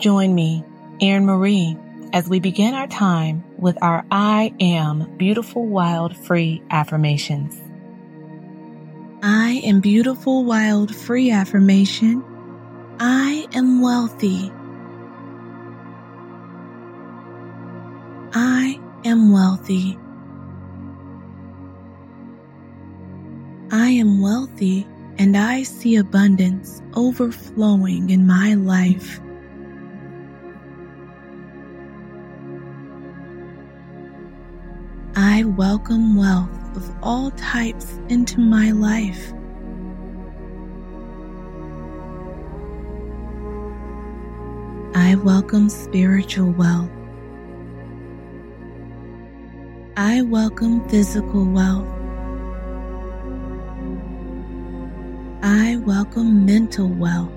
Join me, Erin Marie, as we begin our time with our I Am Beautiful Wild Free affirmations. I am beautiful, wild, free affirmation. I am wealthy. I am wealthy. I am wealthy and I see abundance overflowing in my life. I welcome wealth of all types into my life. I welcome spiritual wealth. I welcome physical wealth. I welcome mental wealth.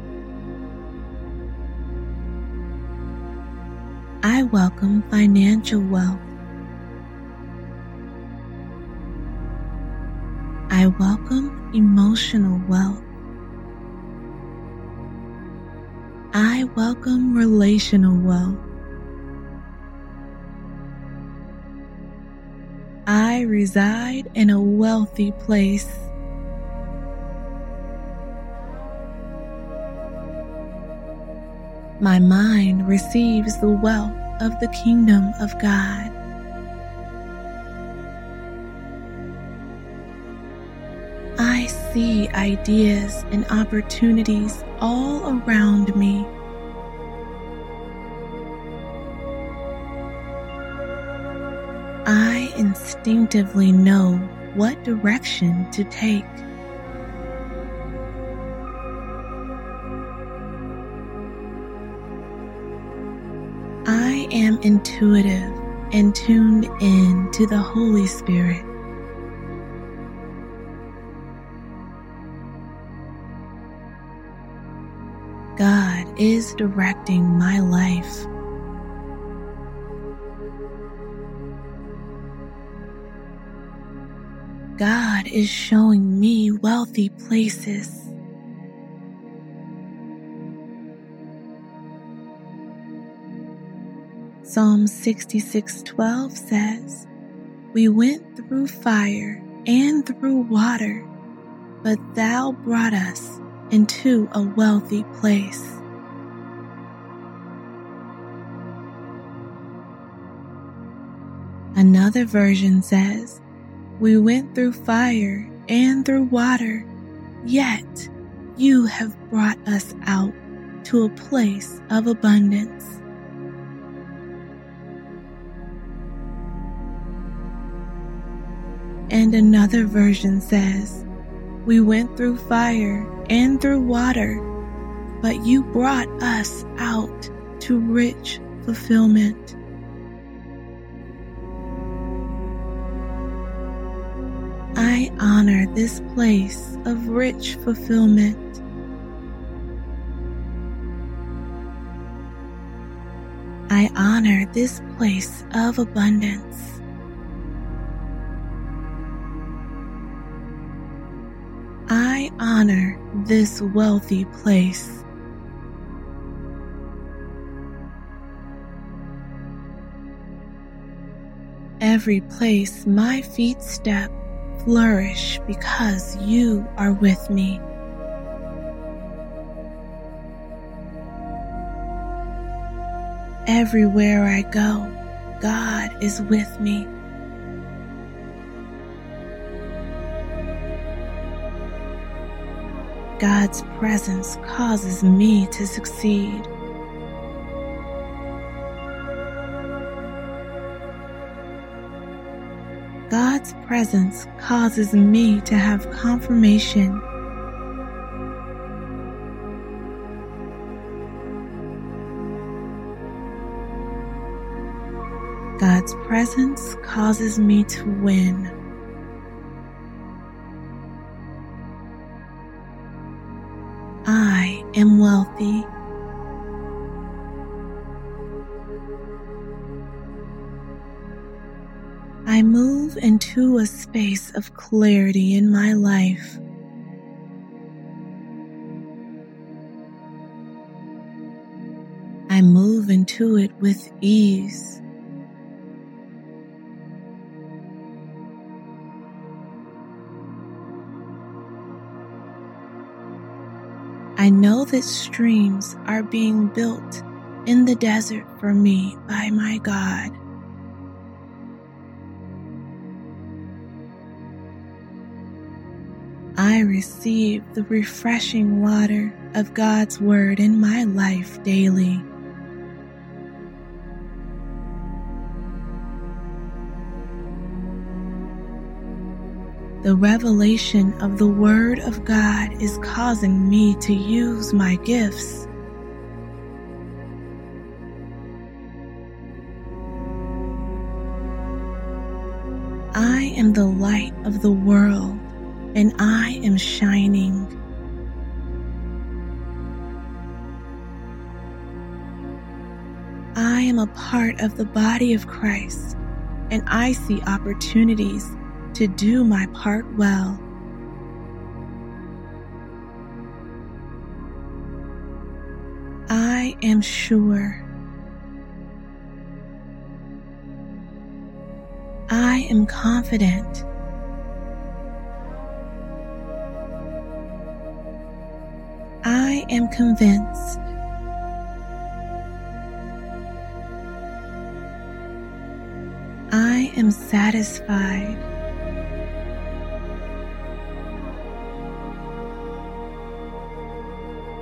I welcome financial wealth. I welcome emotional wealth. I welcome relational wealth. I reside in a wealthy place. My mind receives the wealth of the kingdom of God. See ideas and opportunities all around me. I instinctively know what direction to take. I am intuitive and tuned in to the Holy Spirit. Is directing my life. God is showing me wealthy places. Psalm 66:12 says, "We went through fire and through water, but thou brought us into a wealthy place." Another version says, "We went through fire and through water, yet you have brought us out to a place of abundance." And another version says, We went through fire and through water, but you brought us out to rich fulfillment. Honor this place of rich fulfillment. I honor this place of abundance. I honor this wealthy place. Every place my feet step flourish because you are with me. Everywhere I go, God is with me. God's presence causes me to succeed. God's presence causes me to have confirmation. God's presence causes me to win. I am wealthy. I move into a space of clarity in my life. I move into it with ease. I know that streams are being built in the desert for me by my God. I receive the refreshing water of God's Word in my life daily. The revelation of the Word of God is causing me to use my gifts. I am the light of the world, and I am shining. I am a part of the body of Christ, and I see opportunities to do my part well. I am sure. I am confident. Am convinced. I am satisfied.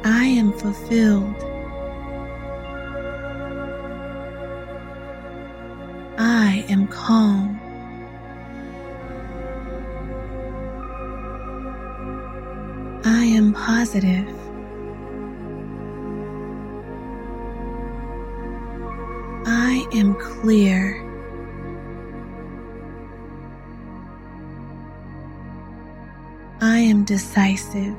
I am fulfilled. I am calm. I am positive. Am clear. I am decisive.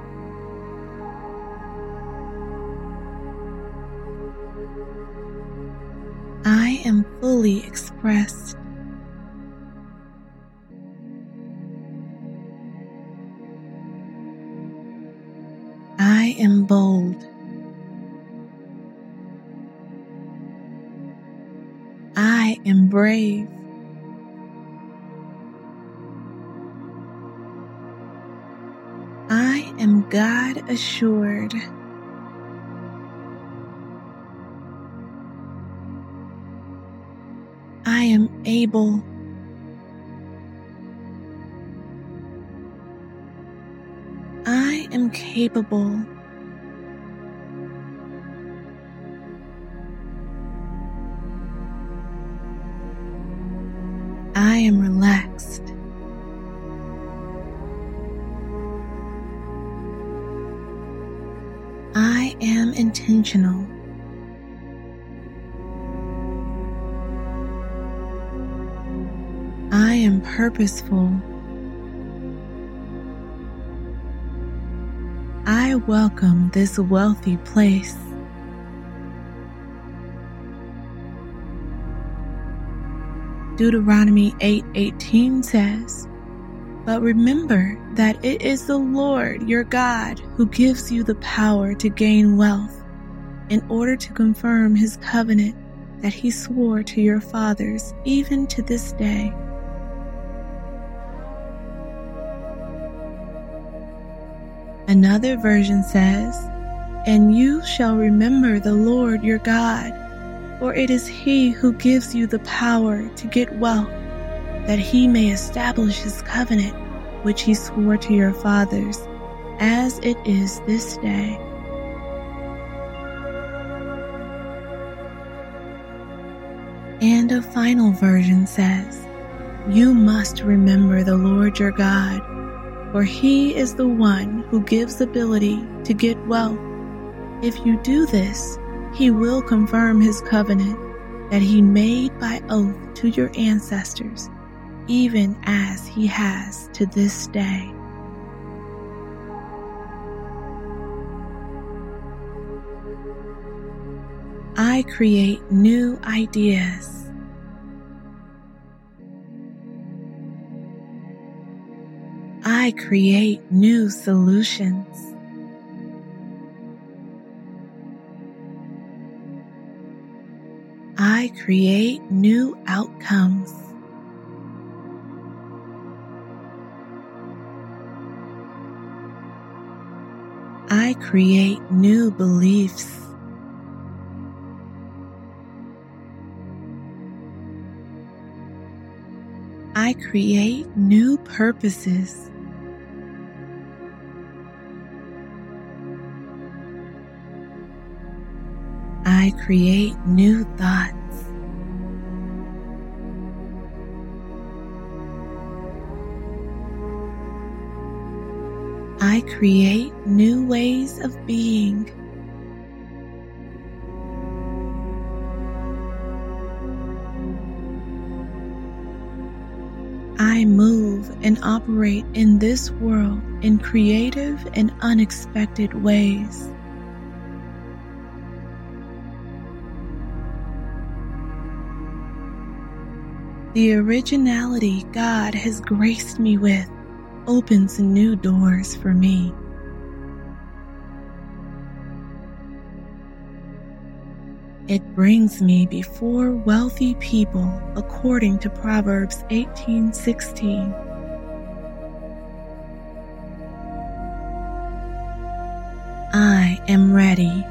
I am fully expressed. I am bold. I am brave. I am God assured. I am able. I am capable. Am relaxed. I am intentional. I am purposeful. I welcome this wealthy place. Deuteronomy 8:18 says, "But remember that it is the Lord your God who gives you the power to gain wealth in order to confirm his covenant that he swore to your fathers even to this day." Another version says, And you shall remember the Lord your God, for it is he who gives you the power to get wealth, that he may establish his covenant, which he swore to your fathers, as it is this day. And a final version says, You must remember the Lord your God for he is the one who gives ability to get wealth. If you do this, he will confirm his covenant that he made by oath to your ancestors, even as he has to this day. I create new ideas. I create new solutions. I create new outcomes. I create new beliefs. I create new purposes. I create new thoughts. I create new ways of being. I move and operate in this world in creative and unexpected ways. The originality God has graced me with opens new doors for me. It brings me before wealthy people according to Proverbs 18:16. I am ready.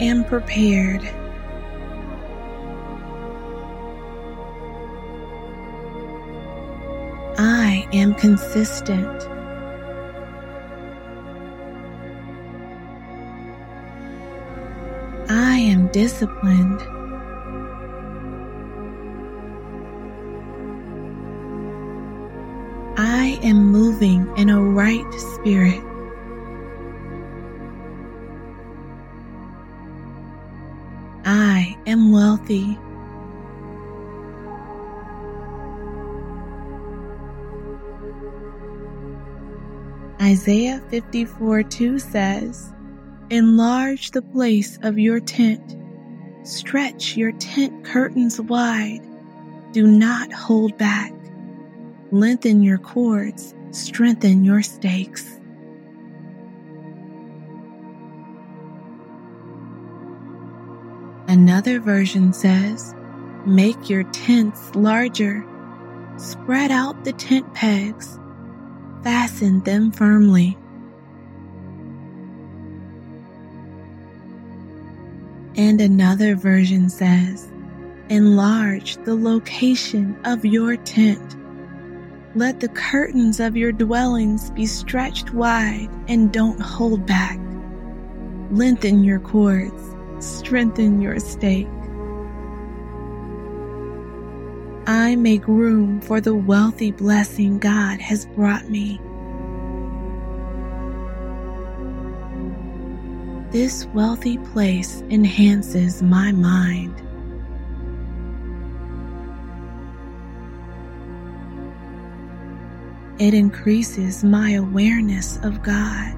I am prepared. I am consistent. I am disciplined. I am moving in a right spirit. Isaiah 54 2 says, Enlarge the place of your tent, stretch your tent curtains wide, do not hold back, lengthen your cords, strengthen your stakes. Another version says, Make your tents larger, spread out the tent pegs, fasten them firmly. And another version says, Enlarge the location of your tent. Let the curtains of your dwellings be stretched wide and don't hold back. Lengthen your cords strengthen your stake. I make room for the wealthy blessing God has brought me. This wealthy place enhances my mind. It increases my awareness of God.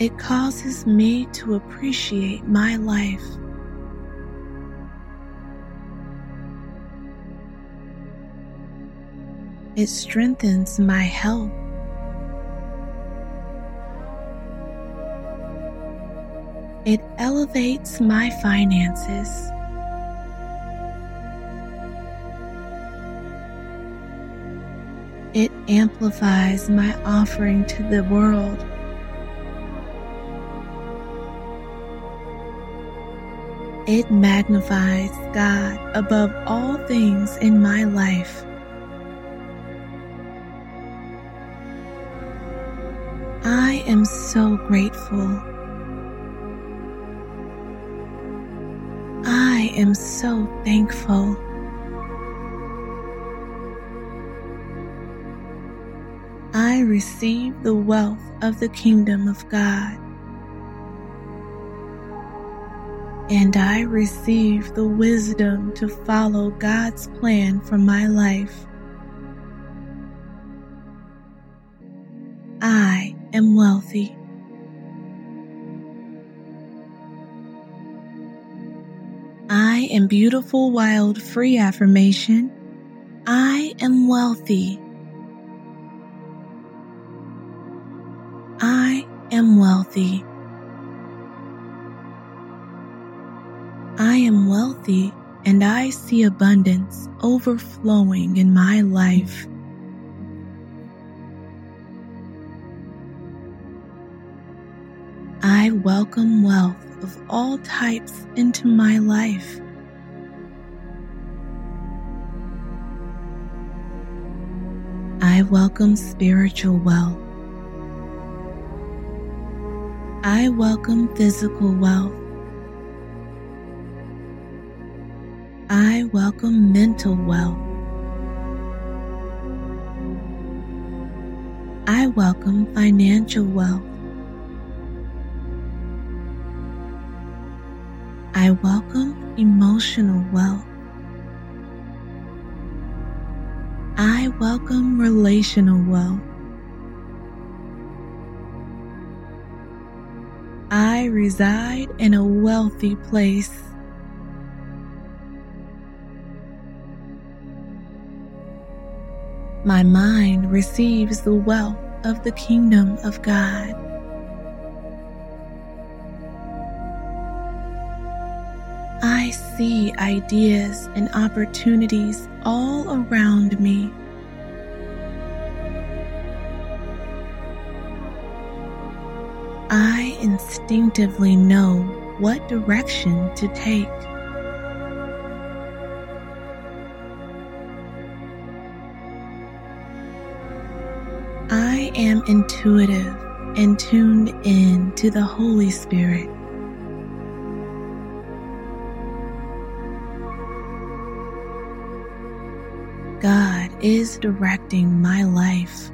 It causes me to appreciate my life. It strengthens my health. It elevates my finances. It amplifies my offering to the world. It magnifies God above all things in my life. Am so grateful. I am so thankful. I receive the wealth of the kingdom of God. and I receive the wisdom to follow God's plan for my life. Am beautiful, wild, free affirmation. I am wealthy. I am wealthy. I am wealthy and I see abundance overflowing in my life. I welcome wealth of all types into my life. I welcome spiritual wealth. I welcome physical wealth. I welcome mental wealth. I welcome financial wealth. I welcome emotional wealth. I welcome relational wealth. I reside in a wealthy place. My mind receives the wealth of the kingdom of God. See ideas and opportunities all around me. I instinctively know what direction to take. I am intuitive and tuned in to the Holy Spirit. God is directing my life.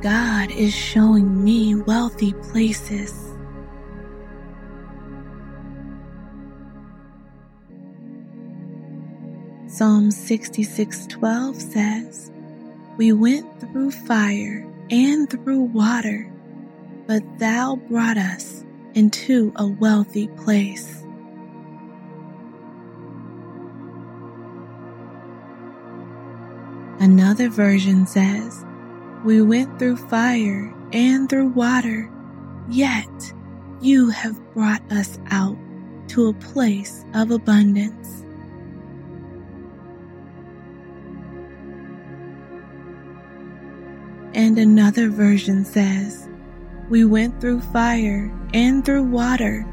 God is showing me wealthy places. Psalm 66:12 says, "We went through fire and through water, but thou brought us into a wealthy place." Another version says, "We went through fire and through water, yet you have brought us out to a place of abundance." And another version says, We went through fire and through water,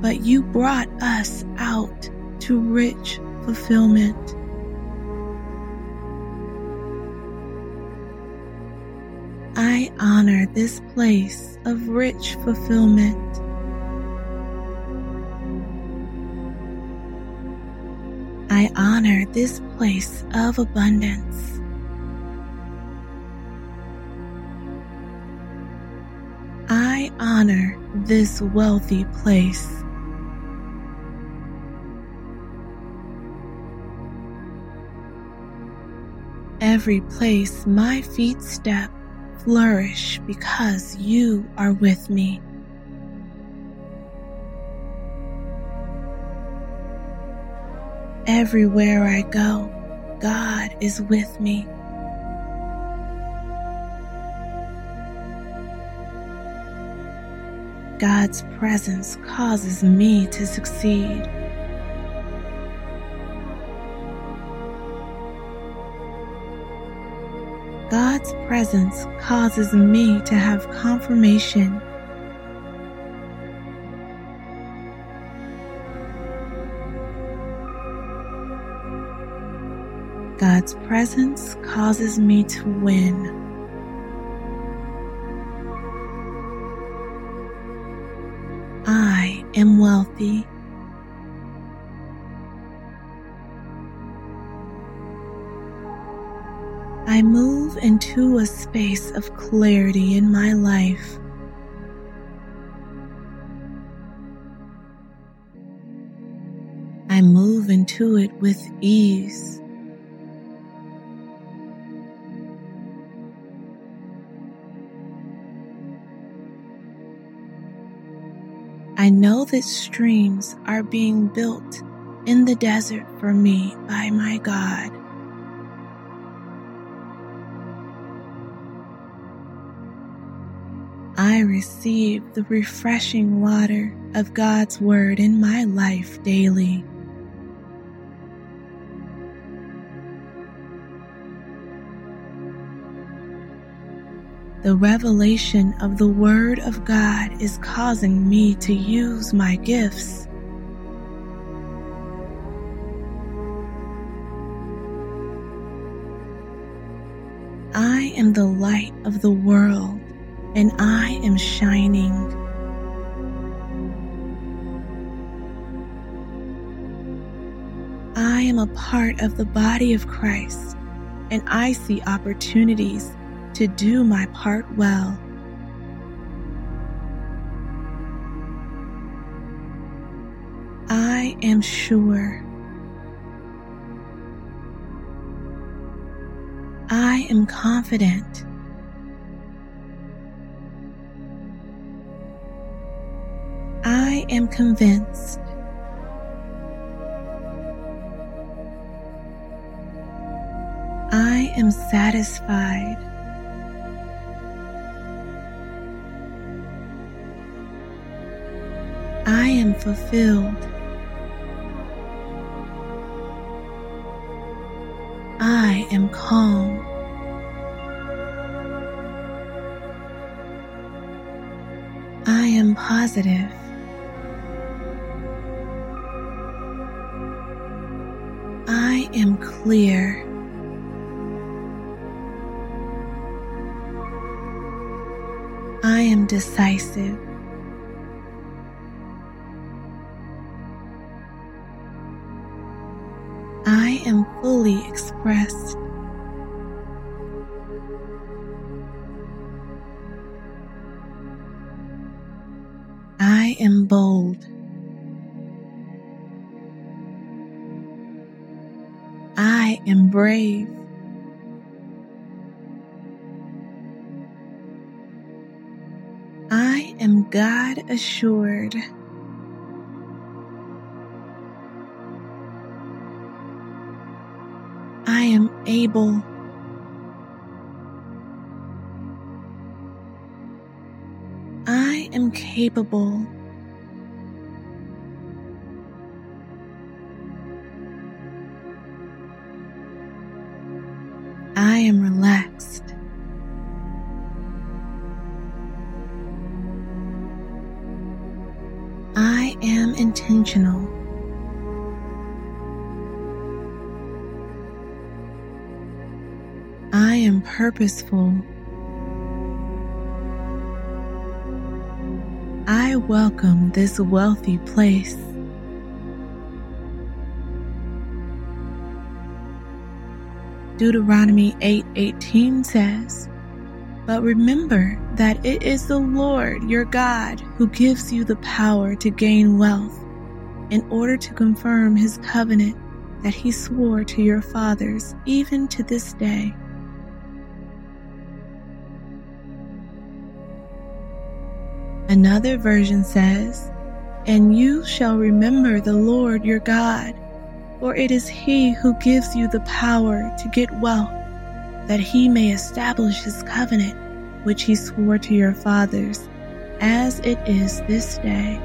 but you brought us out to rich fulfillment. I honor this place of rich fulfillment. I honor this place of abundance. Honor this wealthy place. Every place my feet step flourish because you are with me. Everywhere I go, God is with me. God's presence causes me to succeed. God's presence causes me to have confirmation. God's presence causes me to win. I wealthy. I move into a space of clarity in my life. I move into it with ease. I know that streams are being built in the desert for me by my God. I receive the refreshing water of God's Word in my life daily. The revelation of the Word of God is causing me to use my gifts. I am the light of the world, and I am shining. I am a part of the body of Christ, and I see opportunities to do my part well. I am sure. I am confident. I am convinced. I am satisfied. Am fulfilled. I am calm. I am positive. I am clear. I am decisive. Fully expressed. I am bold. I am brave. I am God assured. I am able. I am capable. I am relaxed. Purposeful. I welcome this wealthy place. Deuteronomy 8:18 says, "But remember that it is the Lord your God who gives you the power to gain wealth in order to confirm his covenant that he swore to your fathers even to this day." Another version says, And you shall remember the Lord your God, for it is he who gives you the power to get wealth, that he may establish his covenant, which he swore to your fathers, as it is this day.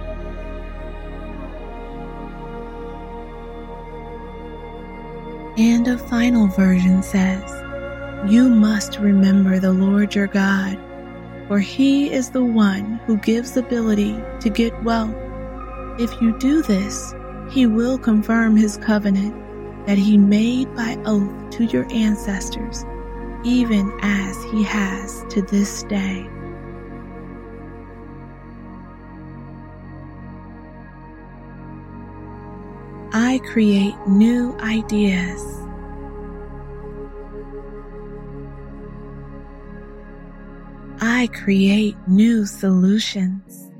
And a final version says, You must remember the Lord your God for he is the one who gives ability to get wealth. If you do this, he will confirm his covenant that he made by oath to your ancestors, even as he has to this day. I create new ideas I create new solutions.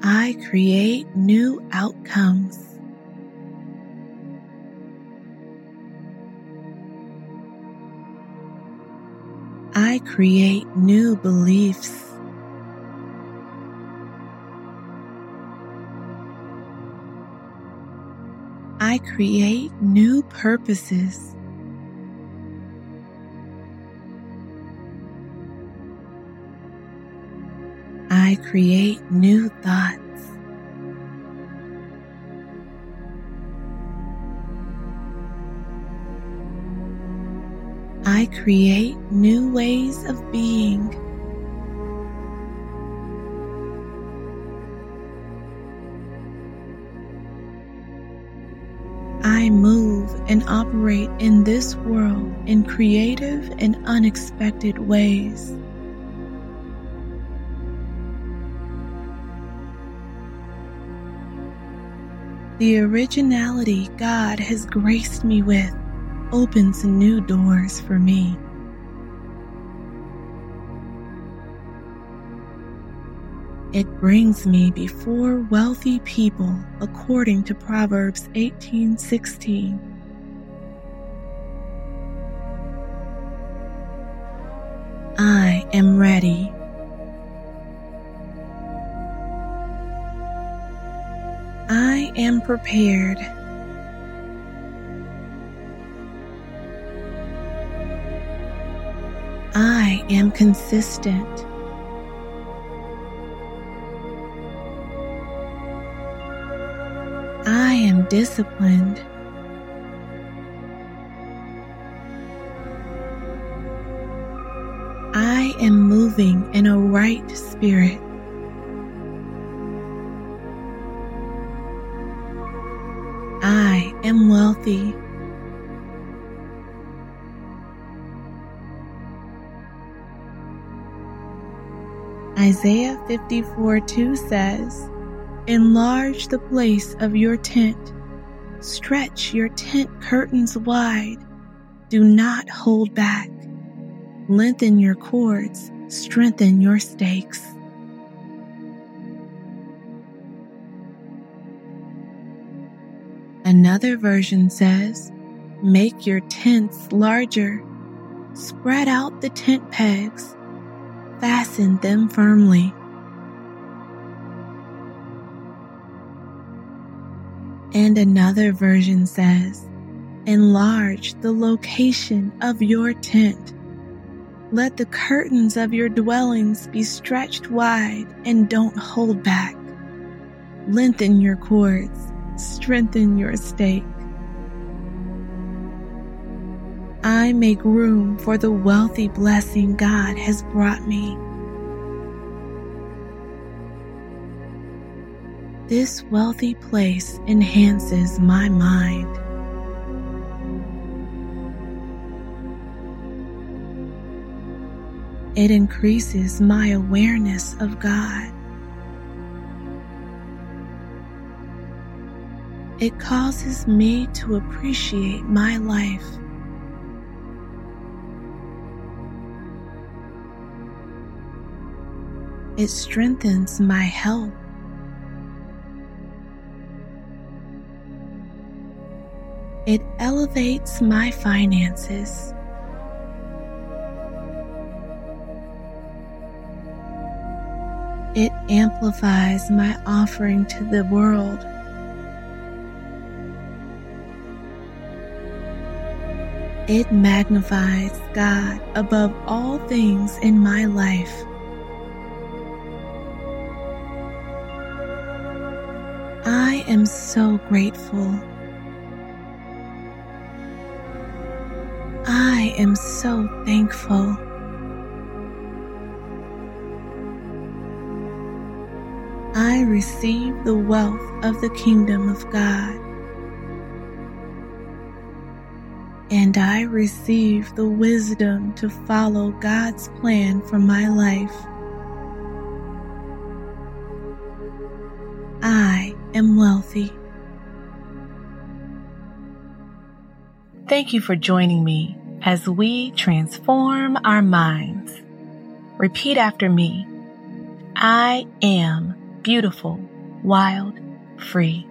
I create new outcomes. I create new beliefs. I create new purposes. I create new thoughts. I create new ways of being. I move and operate in this world in creative and unexpected ways. The originality God has graced me with opens new doors for me. It brings me before wealthy people according to Proverbs 18:16. I am ready. I am prepared. I am consistent. I am disciplined. I am moving in a right spirit. Am wealthy. Isaiah 54 2 says, Enlarge the place of your tent, stretch your tent curtains wide, do not hold back, lengthen your cords, strengthen your stakes. Another version says, Make your tents larger, spread out the tent pegs, fasten them firmly. And another version says, Enlarge the location of your tent. Let the curtains of your dwellings be stretched wide and don't hold back. Lengthen your cords, strengthen your stake. I make room for the wealthy blessing God has brought me. This wealthy place enhances my mind. It increases my awareness of God. It causes me to appreciate my life. It strengthens my health. It elevates my finances. It amplifies my offering to the world. It magnifies God above all things in my life. I am so grateful. I am so thankful. I receive the wealth of the kingdom of God. And I receive the wisdom to follow God's plan for my life. I am wealthy. Thank you for joining me as we transform our minds. Repeat after me I am beautiful, wild, free.